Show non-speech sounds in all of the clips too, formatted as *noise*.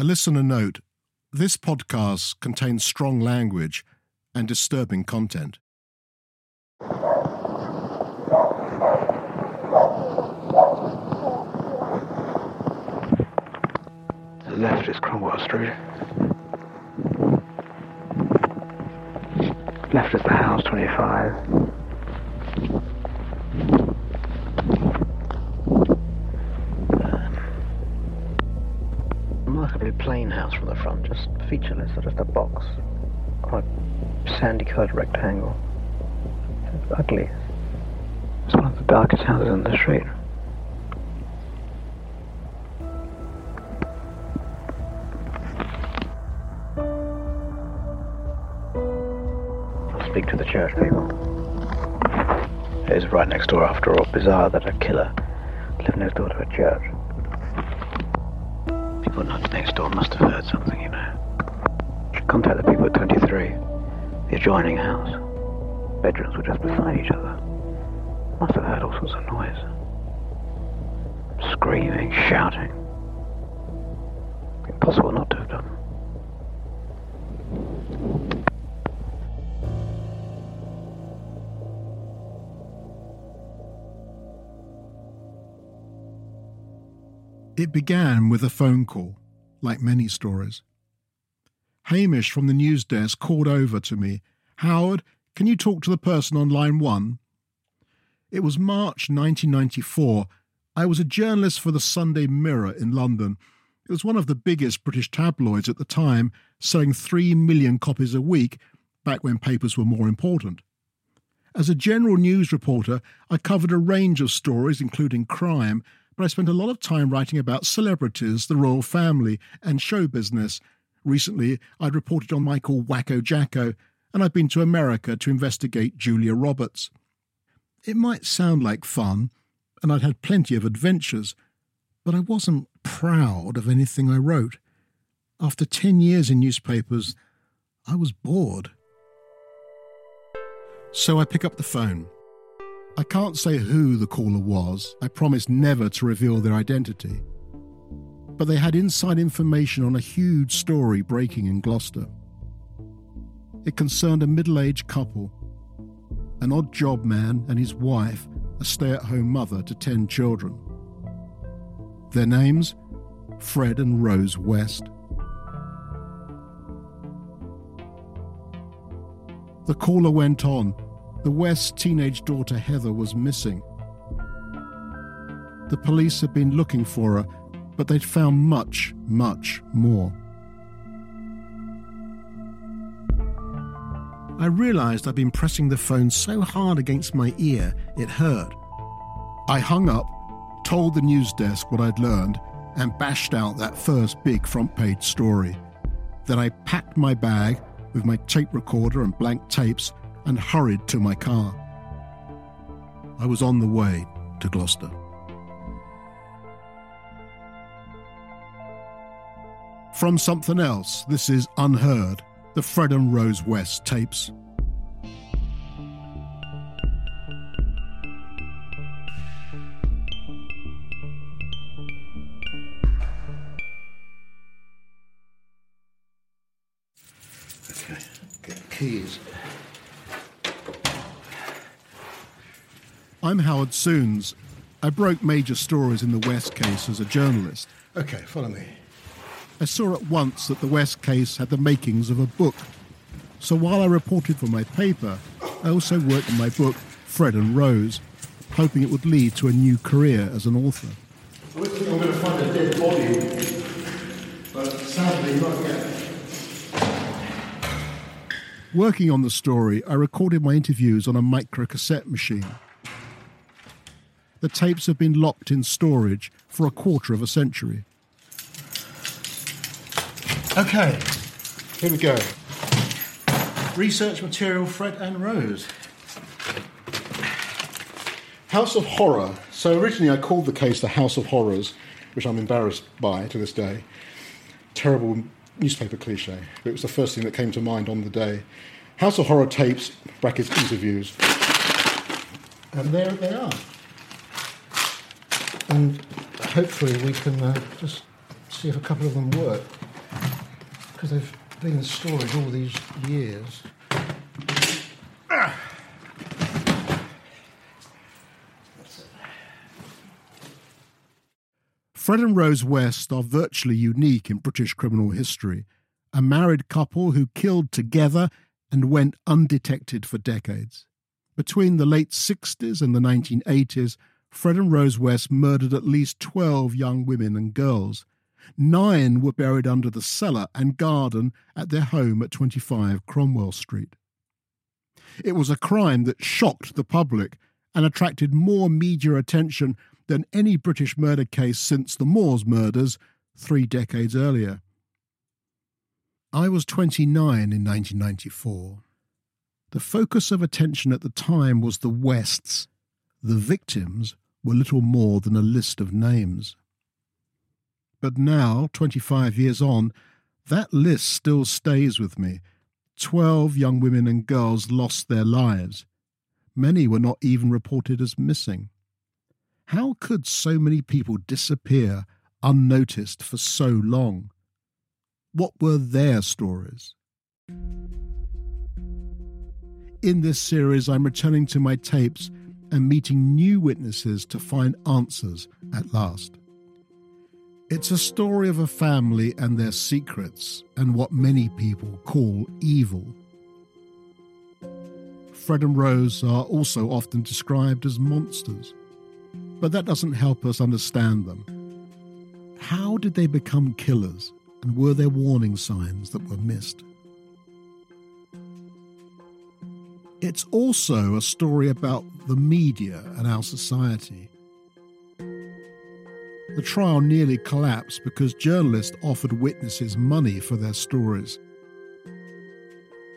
A listener note this podcast contains strong language and disturbing content. The left is Cromwell Street. Left is the house 25. Remarkably plain house from the front, just featureless, just a box. Quite sandy coloured rectangle. It's ugly. It's one of the darkest houses in the street. I'll speak to the church people. It is right next door after all. Bizarre that a killer lived next door to a church. Next door must have heard something, you know. Contact the people at 23, the adjoining house. Bedrooms were just beside each other. Must have heard all sorts of noise. Screaming, shouting. Impossible not to It began with a phone call, like many stories. Hamish from the news desk called over to me. Howard, can you talk to the person on line one? It was March 1994. I was a journalist for the Sunday Mirror in London. It was one of the biggest British tabloids at the time, selling three million copies a week, back when papers were more important. As a general news reporter, I covered a range of stories, including crime, but I spent a lot of time writing about celebrities, the royal family, and show business. Recently, I'd reported on Michael Wacko Jacko, and I've been to America to investigate Julia Roberts. It might sound like fun, and I'd had plenty of adventures, but I wasn't proud of anything I wrote. After 10 years in newspapers, I was bored. So I pick up the phone. I can't say who the caller was. I promised never to reveal their identity. But they had inside information on a huge story breaking in Gloucester. It concerned a middle aged couple, an odd job man and his wife, a stay at home mother to 10 children. Their names? Fred and Rose West. The caller went on the West's teenage daughter Heather was missing. The police had been looking for her, but they'd found much, much more. I realized I'd been pressing the phone so hard against my ear it hurt. I hung up, told the news desk what I'd learned, and bashed out that first big front page story. Then I packed my bag with my tape recorder and blank tapes and hurried to my car. I was on the way to Gloucester. From something else, this is Unheard, the Fred and Rose West tapes. Okay, get keys. I'm Howard Sounes. I broke major stories in the West case as a journalist. Okay, follow me. I saw at once that the West case had the makings of a book. So while I reported for my paper, I also worked on my book, Fred and Rose, hoping it would lead to a new career as an author. I was thinking I'm going to find a dead body, but sadly not yet. Working on the story, I recorded my interviews on a microcassette machine. The tapes have been locked in storage for a quarter of a century. Okay, here we go. Research material Fred and Rose. House of Horror. So originally I called the case the House of Horrors, which I'm embarrassed by to this day. Terrible newspaper cliche, but it was the first thing that came to mind on the day. House of Horror tapes, brackets interviews. And there they are. And hopefully we can uh, just see if a couple of them work. Because they've been in storage all these years. Fred and Rose West are virtually unique in British criminal history. A married couple who killed together and went undetected for decades. Between the late 60s and the 1980s, Fred and Rose West murdered at least 12 young women and girls. Nine were buried under the cellar and garden at their home at 25 Cromwell Street. It was a crime that shocked the public and attracted more media attention than any British murder case since the Moors murders three decades earlier. I was 29 in 1994. The focus of attention at the time was the Wests. The victims were little more than a list of names. But now, 25 years on, that list still stays with me. Twelve young women and girls lost their lives. Many were not even reported as missing. How could so many people disappear unnoticed for so long? What were their stories? In this series, I'm returning to my tapes and meeting new witnesses to find answers at last. It's a story of a family and their secrets and what many people call evil. Fred and Rose are also often described as monsters but that doesn't help us understand them. How did they become killers, and were there warning signs that were missed? It's also a story about the media and our society. The trial nearly collapsed because journalists offered witnesses money for their stories.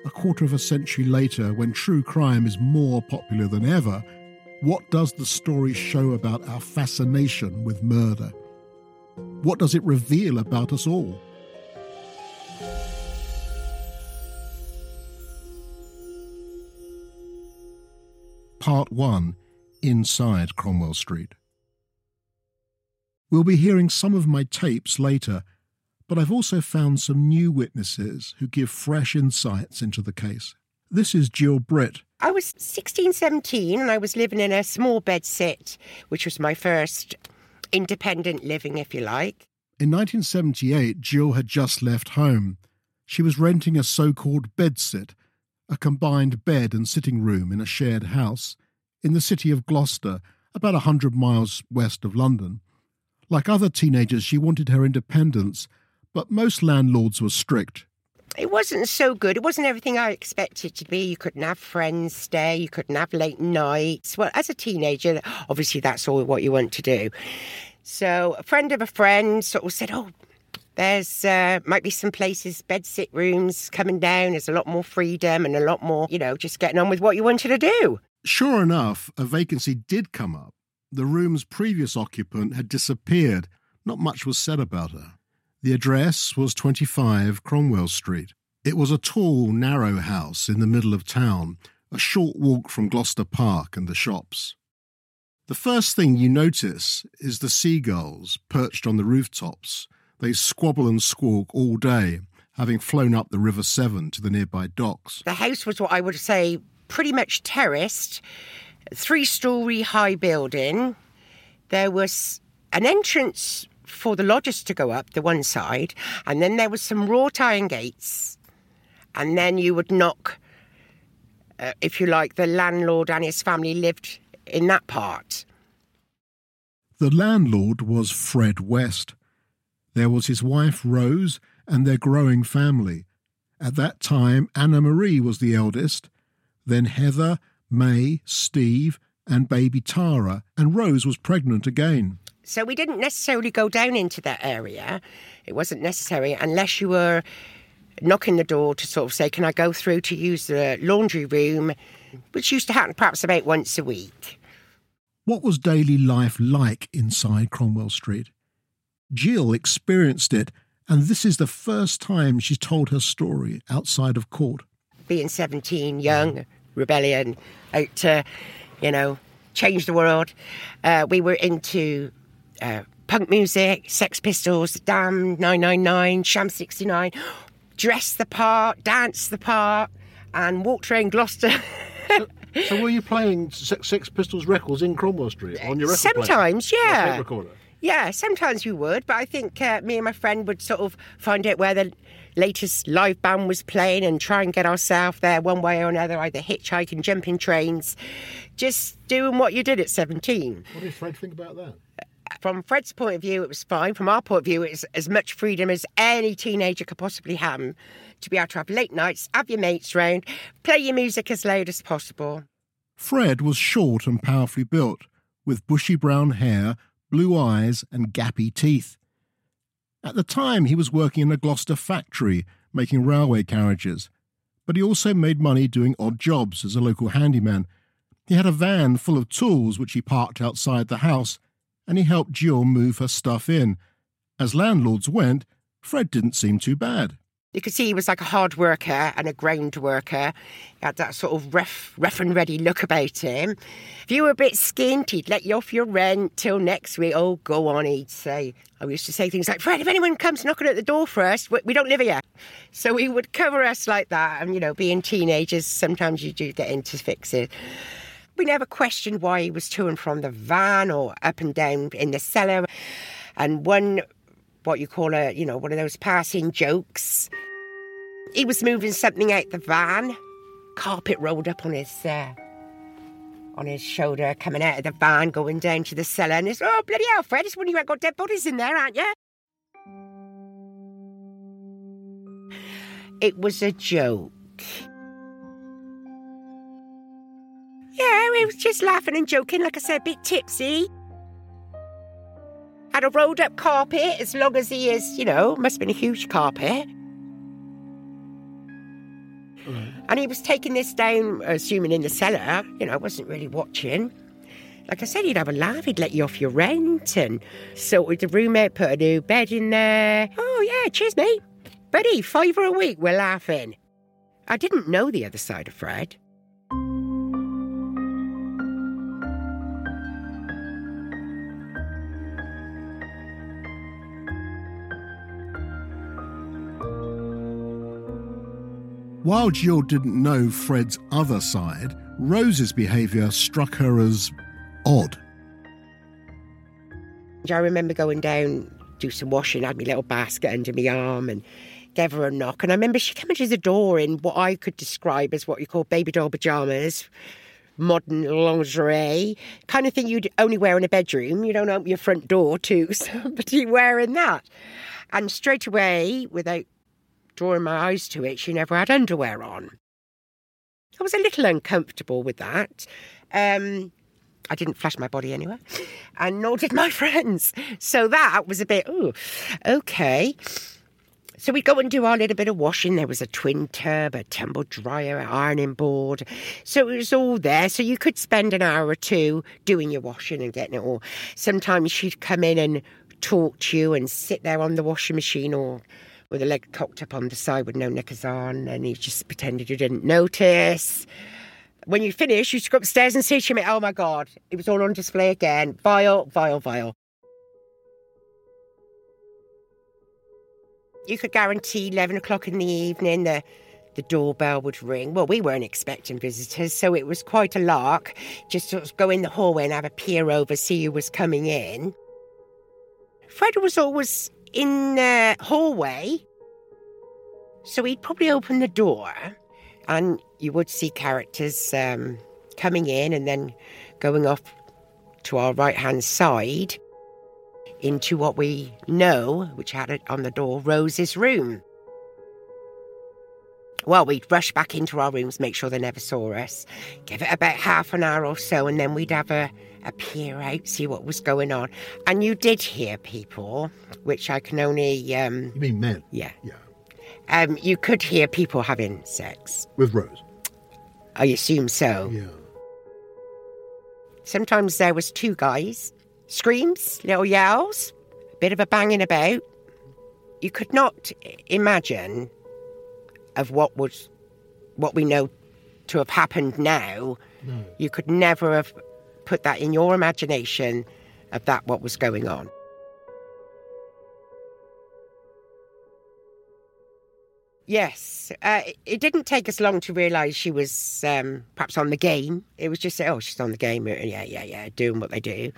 A quarter of a century later, when true crime is more popular than ever, what does the story show about our fascination with murder? What does it reveal about us all? Part 1 Inside Cromwell Street. We'll be hearing some of my tapes later, but I've also found some new witnesses who give fresh insights into the case. This is Jill Britt, I was 16, 17, and I was living in a small bed sit, which was my first independent living, if you like. In 1978, Jill had just left home. She was renting a so called bedsit, a combined bed and sitting room in a shared house, in the city of Gloucester, about a hundred miles west of London. Like other teenagers, she wanted her independence, but most landlords were strict it wasn't so good. It wasn't everything I expected to be. You couldn't have friends stay. You couldn't have late nights. Well, as a teenager, obviously that's all what you want to do. So a friend of a friend sort of said, "Oh, there's uh, might be some places, bed sit rooms coming down. There's a lot more freedom and a lot more, you know, just getting on with what you wanted to do." Sure enough, a vacancy did come up. The room's previous occupant had disappeared. Not much was said about her. The address was 25 Cromwell Street. It was a tall, narrow house in the middle of town, a short walk from Gloucester Park and the shops. The first thing you notice is the seagulls perched on the rooftops. They squabble and squawk all day, having flown up the River Severn to the nearby docks. The house was what I would say pretty much terraced, three story high building. There was an entrance for the lodgers to go up the one side, and then there was some wrought iron gates, and then you would knock. Uh, if you like, the landlord and his family lived in that part. The landlord was Fred West. There was his wife Rose and their growing family, At that time, Anna Marie was the eldest, then Heather, May, Steve, and baby Tara, and Rose was pregnant again. So we didn't necessarily go down into that area. It wasn't necessary unless you were knocking the door to sort of say, Can I go through to use the laundry room? Which used to happen perhaps about once a week. What was daily life like inside Cromwell Street? Jill experienced it, and this is the first time she's told her story outside of court. Being 17, young, rebellion, out to, you know, change the world. Uh, we were into uh, punk music, Sex Pistols, Damn, 999, Sham 69, dress the part, dance the part, and walked around Gloucester. So were you playing Sex, Sex Pistols records in Cromwell Street on your record player? Sometimes, Your yeah. tape recorder? Yeah, sometimes we would, but I think uh, me and my friend would sort of find out where the latest live band was playing and try and get ourselves there one way or another, either hitchhiking, jumping trains, just doing what you did at 17. What did Fred think about that? From Fred's point of view, it was fine. From our point of view, it's as much freedom as any teenager could possibly have to be able to have late nights, have your mates round, play your music as loud as possible. Fred was short and powerfully built, with bushy brown hair, blue eyes, and gappy teeth. At the time, he was working in a Gloucester factory making railway carriages, but he also made money doing odd jobs as a local handyman. He had a van full of tools which he parked outside the house, and he helped Jill move her stuff in. As landlords went, Fred didn't seem too bad. You could see he was like a hard worker and a ground worker. He had that sort of rough, rough and ready look about him. If you were a bit skint, he'd let you off your rent till next week. Oh, go on, he'd say. I used to say things like, Fred, if anyone comes knocking at the door for us, we, don't live here. So he would cover us like that. And, you know, being teenagers, sometimes you do get into fixes. We never questioned why he was to and from the van or up and down in the cellar. And one, what you call a, you know, one of those passing jokes. He was moving something out the van, carpet rolled up on his uh, on his shoulder, coming out of the van, going down to the cellar, and it's oh bloody hell, Fred! It's when you ain't got dead bodies in there, aren't you? It was a joke. Yeah, we was just laughing and joking, like I said, a bit tipsy. Had a rolled up carpet as long as he is, you know, must have been a huge carpet. And he was taking this down, assuming in the cellar, you know, I wasn't really watching. Like I said, he'd have a laugh, he'd let you off your rent and sorted the roommate, put a new bed in there. Oh, yeah, cheers, mate. Buddy, fiver a week, we're laughing. I didn't know the other side of Fred. While Jill didn't know Fred's other side, Rose's behaviour struck her as odd. I remember going down, do some washing, had my little basket under my arm and gave her a knock. And I remember she came into the door in what I could describe as what you call baby doll pajamas, modern lingerie, kind of thing you'd only wear in a bedroom. You don't open your front door to *laughs* somebody wearing that. And straight away, without drawing my eyes to it, she never had underwear on. I was a little uncomfortable with that. Um, I didn't flash my body anywhere, and nor did my *laughs* friends. So that was a bit, ooh, okay. So we'd go and do our little bit of washing. There was a twin tub, a tumble dryer, an ironing board. So it was all there. So you could spend an hour or two doing your washing and getting it all. Sometimes she'd come in and talk to you and sit there on the washing machine or with a leg cocked up on the side with no knickers on, and you just pretended you didn't notice. When you finish, you go upstairs and see me, oh my God, it was all on display again. Vile, vile, vile. You could guarantee 11 o'clock in the evening the, the doorbell would ring. Well, we weren't expecting visitors, so it was quite a lark. Just sort of go in the hallway and have a peer over, see who was coming in. Fred was always in the hallway, so he'd probably open the door and you would see characters um, coming in and then going off to our right hand side into what we know, which had it on the door, Rose's room. Well, we'd rush back into our rooms, make sure they never saw us, give it about half an hour or so, and then we'd have a, a peer out, see what was going on. And you did hear people, which I can only, um, You mean men? yeah, Yeah. um, you could hear people having sex. With Rose. I assume so. Yeah. Sometimes there was two guys, screams, little yells, a bit of a banging about. You could not imagine of what was what we know to have happened now. You could never have put that in your imagination of that what was going on. Yes, uh, it- didn't take us long to realise she was um, perhaps on the game. It was just, oh, she's on the game. Yeah, yeah, yeah, doing what they do.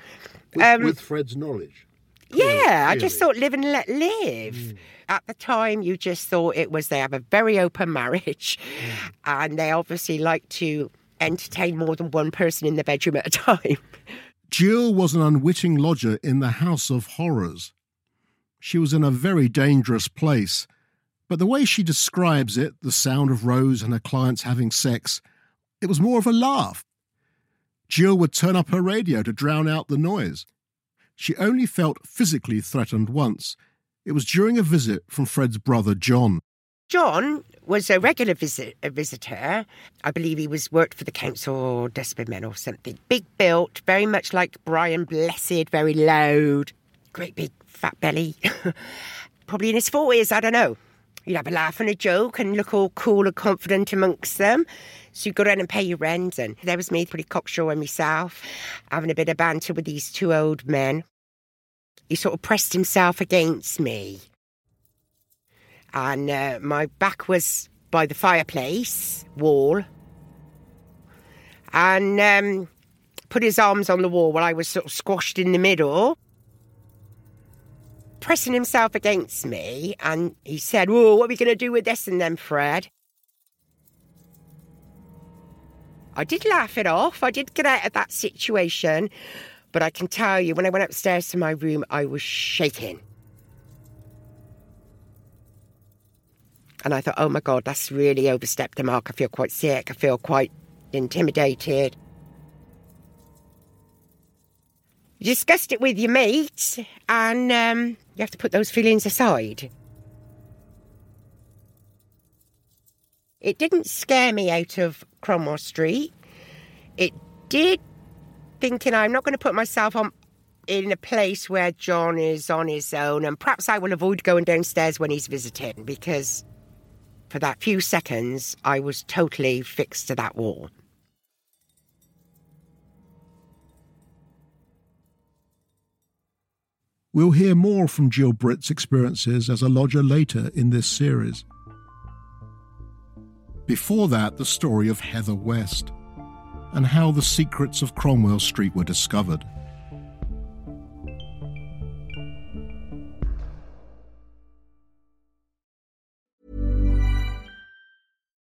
With, Um, with Fred's knowledge. Yeah, I just thought live and let live. At the time, you just thought it was they have a very open marriage, and they obviously like to entertain more than one person in the bedroom at a time. *laughs* Jill was an unwitting lodger in the House of Horrors. She was in a very dangerous place, but the way she describes it, the sound of Rose and her clients having sex, it was more of a laugh. Jill would turn up her radio to drown out the noise. She only felt physically threatened once. It was during a visit from Fred's brother John. John was a regular visit, a visitor. I believe he was worked for the council or Dustbin Men or something. Big built, very much like Brian Blessed, very loud, great big fat belly. *laughs* Probably in his forties, I don't know. You'd have a laugh and a joke and look all cool and confident amongst them. So you go around and pay your rent. And there was me, pretty cocksure and myself, having a bit of banter with these two old men. He sort of pressed himself against me and uh, my back was by the fireplace wall and um, put his arms on the wall while I was sort of squashed in the middle, pressing himself against me. And he said, Whoa, what are we going to do with this and then, Fred? I did laugh it off. I did get out of that situation. But I can tell you, when I went upstairs to my room, I was shaking. And I thought, oh my God, that's really overstepped the mark. I feel quite sick. I feel quite intimidated. You discussed it with your mates, and um, you have to put those feelings aside. It didn't scare me out of Cromwell Street. It did thinking I'm not going to put myself on in a place where John is on his own, and perhaps I will avoid going downstairs when he's visiting because for that few seconds I was totally fixed to that wall. We'll hear more from Jill Britt's experiences as a lodger later in this series. Before that, the story of Heather West and how the secrets of Cromwell Street were discovered.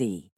see.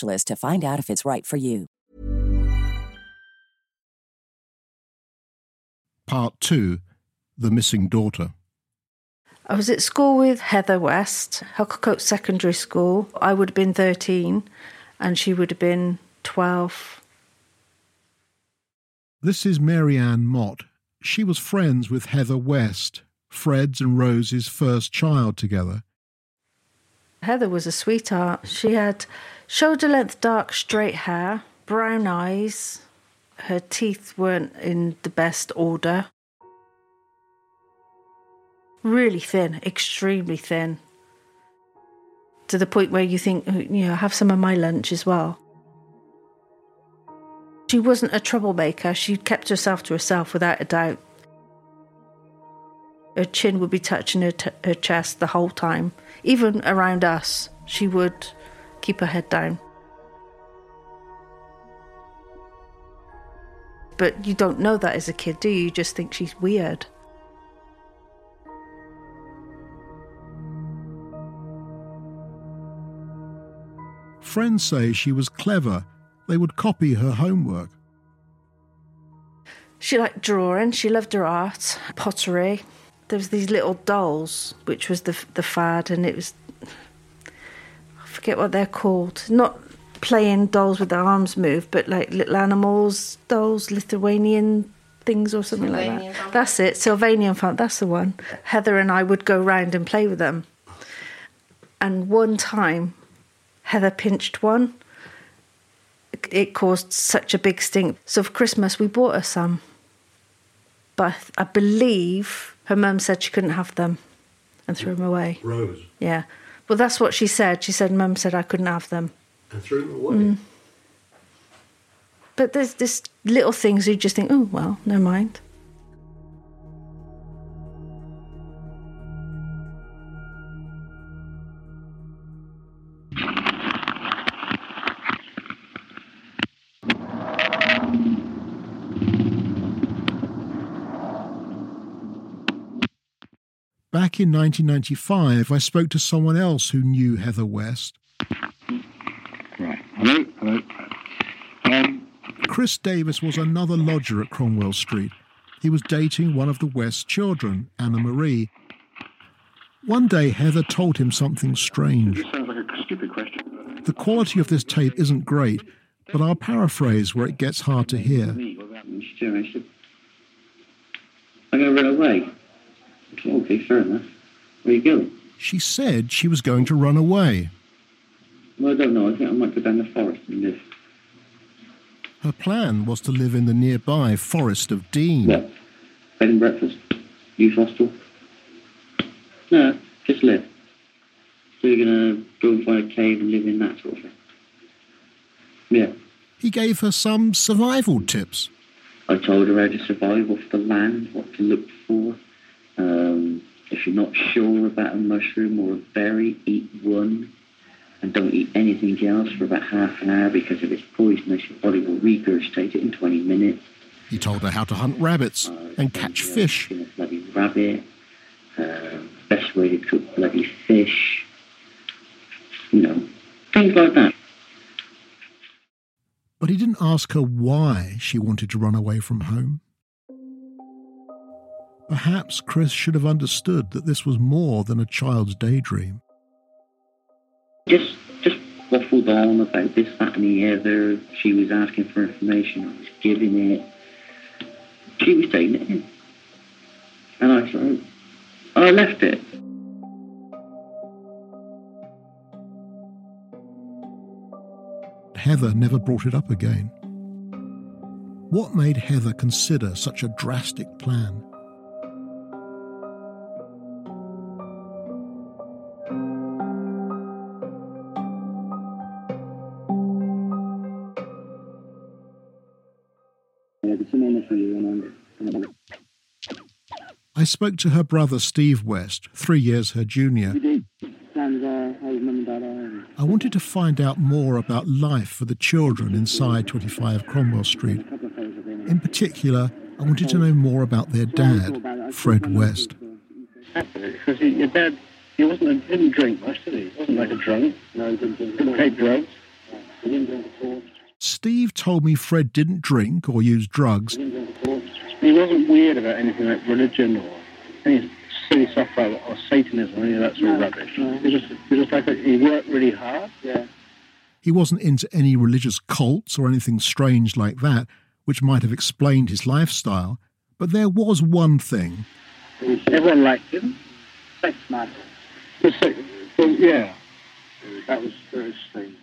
to find out if it's right for you. Part 2 The Missing Daughter. I was at school with Heather West, Hucclecote Secondary School. I would have been 13 and she would have been 12. This is Marianne Mott. She was friends with Heather West, Fred's and Rose's first child together. Heather was a sweetheart. She had shoulder length dark straight hair, brown eyes. Her teeth weren't in the best order. Really thin, extremely thin. To the point where you think, you know, have some of my lunch as well. She wasn't a troublemaker. She kept herself to herself without a doubt. Her chin would be touching her, t- her chest the whole time. Even around us, she would keep her head down. But you don't know that as a kid, do you? You just think she's weird. Friends say she was clever. They would copy her homework. She liked drawing, she loved her art, pottery. There was these little dolls, which was the the fad, and it was forget what they're called. Not playing dolls with their arms move, but like little animals, dolls, Lithuanian things or something like that. That's it, Sylvanian fun. That's the one. Heather and I would go round and play with them. And one time, Heather pinched one. It caused such a big stink. So for Christmas, we bought her some. But I believe her mum said she couldn't have them and threw them away. Rose. Yeah. Well, that's what she said. She said, Mum said I couldn't have them. And threw them away. Mm. But there's this little things you just think, oh, well, never mind. Back in 1995, I spoke to someone else who knew Heather West. Right. Hello? Hello? Um, Chris Davis was another lodger at Cromwell Street. He was dating one of the West's children, Anna Marie. One day, Heather told him something strange. this sounds like a stupid question. The quality of this tape isn't great, but I'll paraphrase where it gets hard to hear. Me, what about me? She turned around and said, I'm going to run away. Okay, fair enough. Where are you going? She said she was going to run away. Well, I don't know. I think I might go down the forest and live. Her plan was to live in the nearby Forest of Dean. What? Bed and breakfast? Youth hostel? No, just live. So you're going to go and find a cave and live in that sort of thing? Yeah. He gave her some survival tips. I told her how to survive off the land, what to look for. Um, if you're not sure about a mushroom or a berry, eat one and don't eat anything else for about half an hour because if it's poisonous, your body will regurgitate it in 20 minutes. He told her how to hunt rabbits Uh, and catch fish. A bloody rabbit. Uh, best way to cook bloody fish. You know, things like that. But he didn't ask her why she wanted to run away from home. Perhaps Chris should have understood that this was more than a child's daydream. Just, just waffled on about this, that, and the other. She was asking for information. I was giving it. She was taking it in, and I sort I left it. Heather never brought it up again. What made Heather consider such a drastic plan? I spoke to her brother Steve West, three years her junior. we did. Plans are how his mum and dad are. And I wanted to find out more about life for the children inside 25 Cromwell Street. a couple of fellas have been. In particular, I wanted to know more about their dad, Fred West. Because he, your dad, he wasn't a, didn't drink much, did he? He wasn't like a drunk. No, he didn't drink. Didn't take drugs. He didn't drink at all. Steve told me Fred didn't drink or use drugs, He didn't drink at all. He wasn't weird about anything like religion or any silly stuff like or Satanism or any of that sort of rubbish. no. He just, he just like a, he worked really hard. Yeah. He wasn't into any religious cults or anything strange like that, which might have explained his lifestyle. But there was one thing. Everyone liked him. Sex mad. Well, yeah, that was very strange.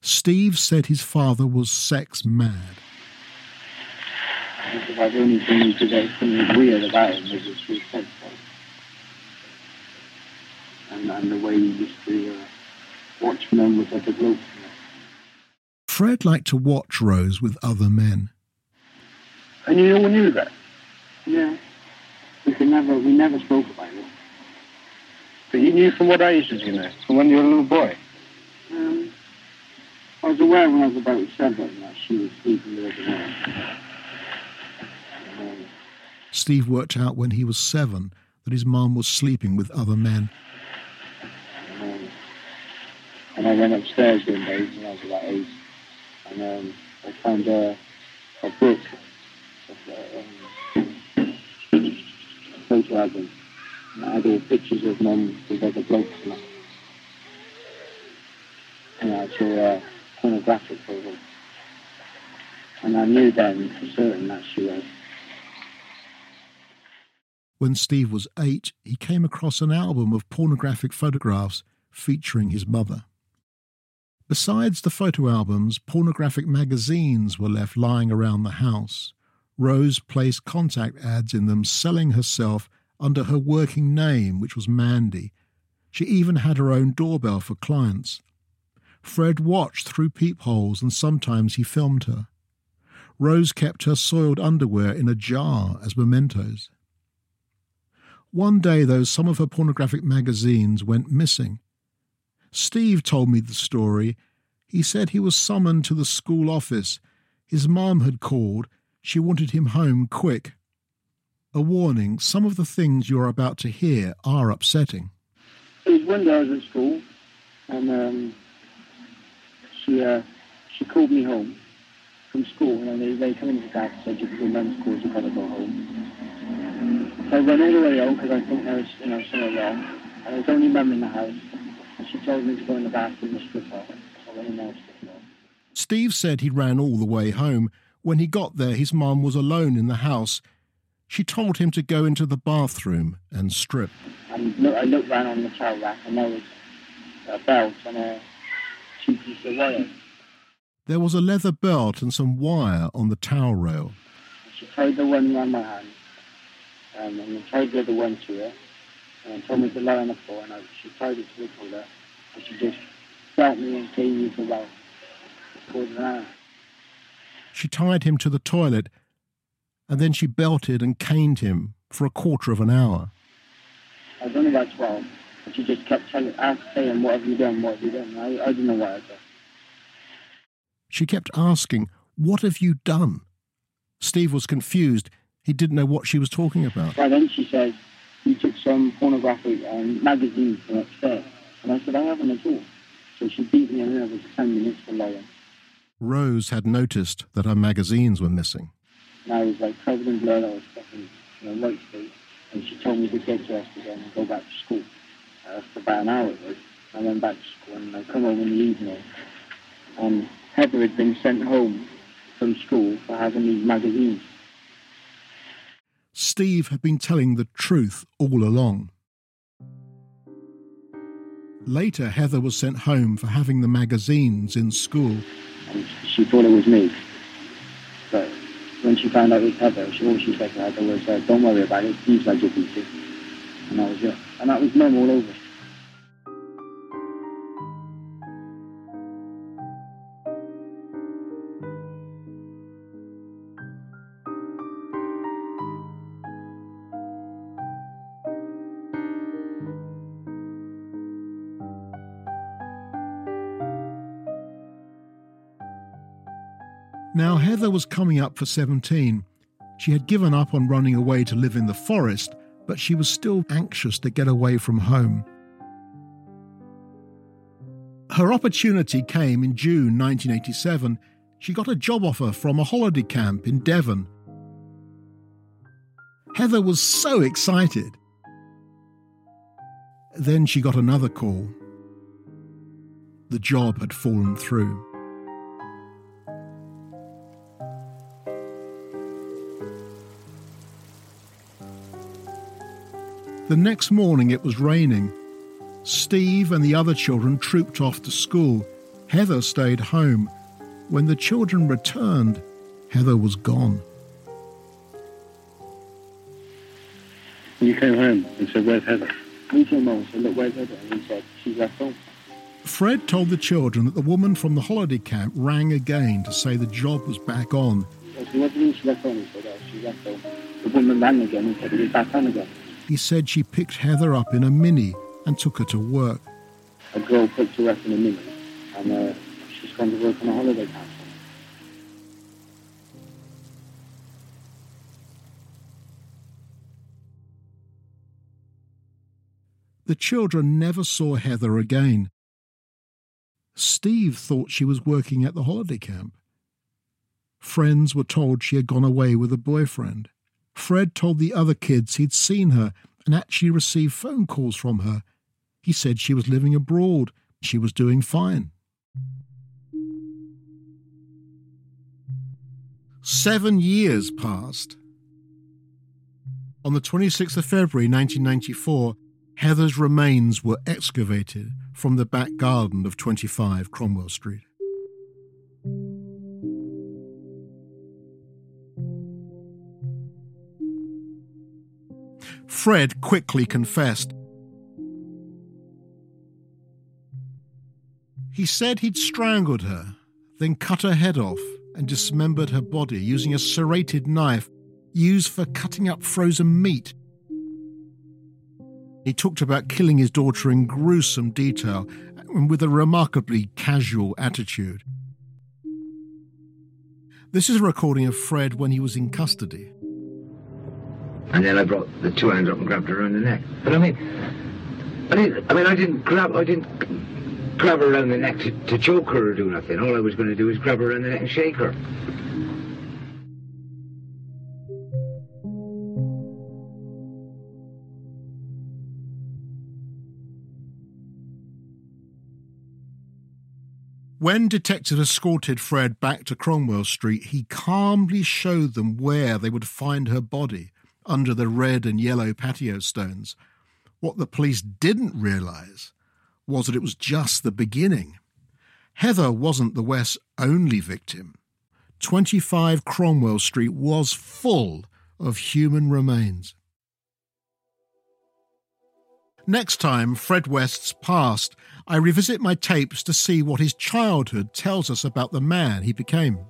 Steve said his father was sex mad. This is like the only thing you could get something weird about him was his his sex life. And, and the way he used to uh, watch men with like a. Fred liked to watch Rose with other men. And you all knew that. Yeah. We could never, we never spoke about it. But you knew from what age did you know? From when you were a little boy. Um, I was aware when I was about seven that she was sleeping with other men. Steve worked out when he was seven that his mum was sleeping with other men. um, and I went upstairs one day when I was about eight, and um, I found a, a book, of, um, a photo album, and it had all pictures of mum with other blokes in it. And actual uh, pornographic photos. And I knew then for certain that she was. When Steve was eight, he came across an album of pornographic photographs featuring his mother. Besides the photo albums, pornographic magazines were left lying around the house. Rose placed contact ads in them selling herself under her working name, which was Mandy. She even had her own doorbell for clients. Fred watched through peepholes and sometimes he filmed her. Rose kept her soiled underwear in a jar as mementos. One day, though, some of her pornographic magazines went missing. Steve told me the story. He said he was summoned to the school office. His mom had called. She wanted him home quick. A warning some of the things you're about to hear are upsetting. One I was at school, and um, she uh, she called me home from school, and they, they come into the car and said, "Your mum's called, you gotta go home." So I went all the way home because I thought there was you know something wrong, uh, and there was only mum in the house, and she told me to go in the bathroom and strip off. So I went in there and stripped off. Steve said he ran all the way home. When he got there, his mom was alone in the house. She told him to go into the bathroom and strip. And look, I looked round on the towel rack, and there was a belt and a cheap piece of wire. There was a leather belt and some wire on the towel rail. She tied the one around my hand, um, and then tied the other one to it, and told me to lie on the floor, and I, she tied it to the toilet, and she just belt me and gave me for about a quarter hour. She tied him to the toilet, and then she belted and caned him for a quarter of an hour. I was only about 12, and she just kept telling, ask, saying, what have you done, what have you done? I, I didn't know what I'd done. She kept asking, What have you done? Steve was confused. He didn't know what she was talking about. By then she said, you took some pornographic um, magazines from upstairs. And I said, I haven't at all. So she beat me and another 10 minutes for lying. Rose had noticed that her magazines were missing. And I was like covered in blood. I was fucking in a white state. And she told me to get dressed again and go back to school. Uh, for about an hour it was. I went back to school and I come home in the evening. And Heather had been sent home from school for having these magazines. Steve had been telling the truth all along. Later, Heather was sent home for having the magazines in school. And she thought it was me. But when she found out it was Heather, she, all she said to Heather was, uh, don't worry about it, he's like your PC. And that was it. And that was mum all over. Now, Heather was coming up for 17. She had given up on running away to live in the forest, but she was still anxious to get away from home. Her opportunity came in June 1987. She got a job offer from a holiday camp in Devon. Heather was so excited. Then she got another call. The job had fallen through. The next morning it was raining. Steve and the other children trooped off to school. Heather stayed home. When the children returned, Heather was gone. And you came home and said, Where's Heather? Me to mum and said, Look, where's Heather? And he said, She's left home. Fred told the children that the woman from the holiday camp rang again to say the job was back on. I said, What do you mean she left home? He said, Oh, she left home. The woman rang again and said, He's back on again. He said she picked Heather up in a Mini and took her to work. A girl picked her up in a Mini and uh, she's gone to work on a holiday camp. The children never saw Heather again. Steve thought she was working at the holiday camp. Friends were told she had gone away with a boyfriend. Fred told the other kids he'd seen her and actually received phone calls from her. He said she was living abroad. She was doing fine. Seven years passed. On the 26th of February 1994, Heather's remains were excavated from the back garden of 25 Cromwell Street. Fred quickly confessed. He said he'd strangled her, then cut her head off and dismembered her body using a serrated knife used for cutting up frozen meat. He talked about killing his daughter in gruesome detail and with a remarkably casual attitude. This is a recording of Fred when he was in custody. And then I brought the two hands up and grabbed her around the neck. But I mean, I didn't. I mean, I didn't grab. I didn't grab her around the neck to, to choke her or do nothing. All I was going to do was grab her around the neck and shake her. When detectives escorted Fred back to Cromwell Street, he calmly showed them where they would find her body under the red and yellow patio stones. What the police didn't realise was that it was just the beginning. Heather wasn't the West's only victim. 25 Cromwell Street was full of human remains. Next time, Fred West's past, I revisit my tapes to see what his childhood tells us about the man he became.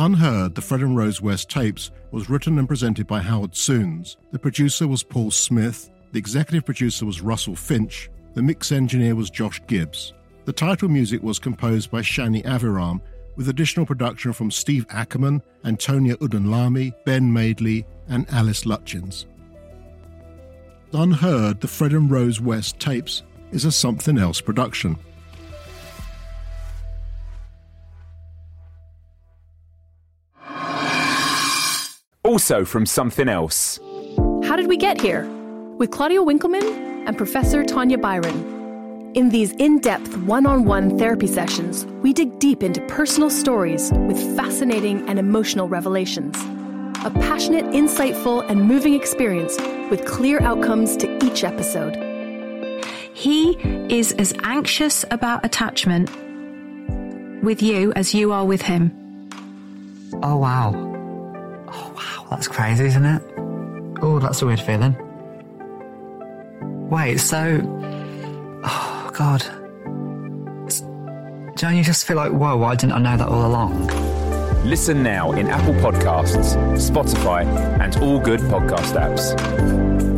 Unheard, the Fred and Rose West tapes was written and presented by Howard Sounes. The producer was Paul Smith. The executive producer was Russell Finch. The mix engineer was Josh Gibbs. The title music was composed by Shani Aviram, with additional production from Steve Ackerman, Antonia Udunlami, Ben Madeley, and Alice Lutchins. Unheard, the Fred and Rose West tapes is a Something Else production. Also from Something Else. How did we get here? With Claudia Winkleman and Professor Tanya Byron. In these in depth one on one therapy sessions, we dig deep into personal stories with fascinating and emotional revelations. A passionate, insightful, and moving experience with clear outcomes to each episode. He is as anxious about attachment with you as you are with him. Oh, wow. Oh, wow, that's crazy, isn't it? Oh, that's a weird feeling. Wait, so. Oh, God. Don't you just feel like, whoa, why didn't I know that all along? Listen now in Apple Podcasts, Spotify, and all good podcast apps.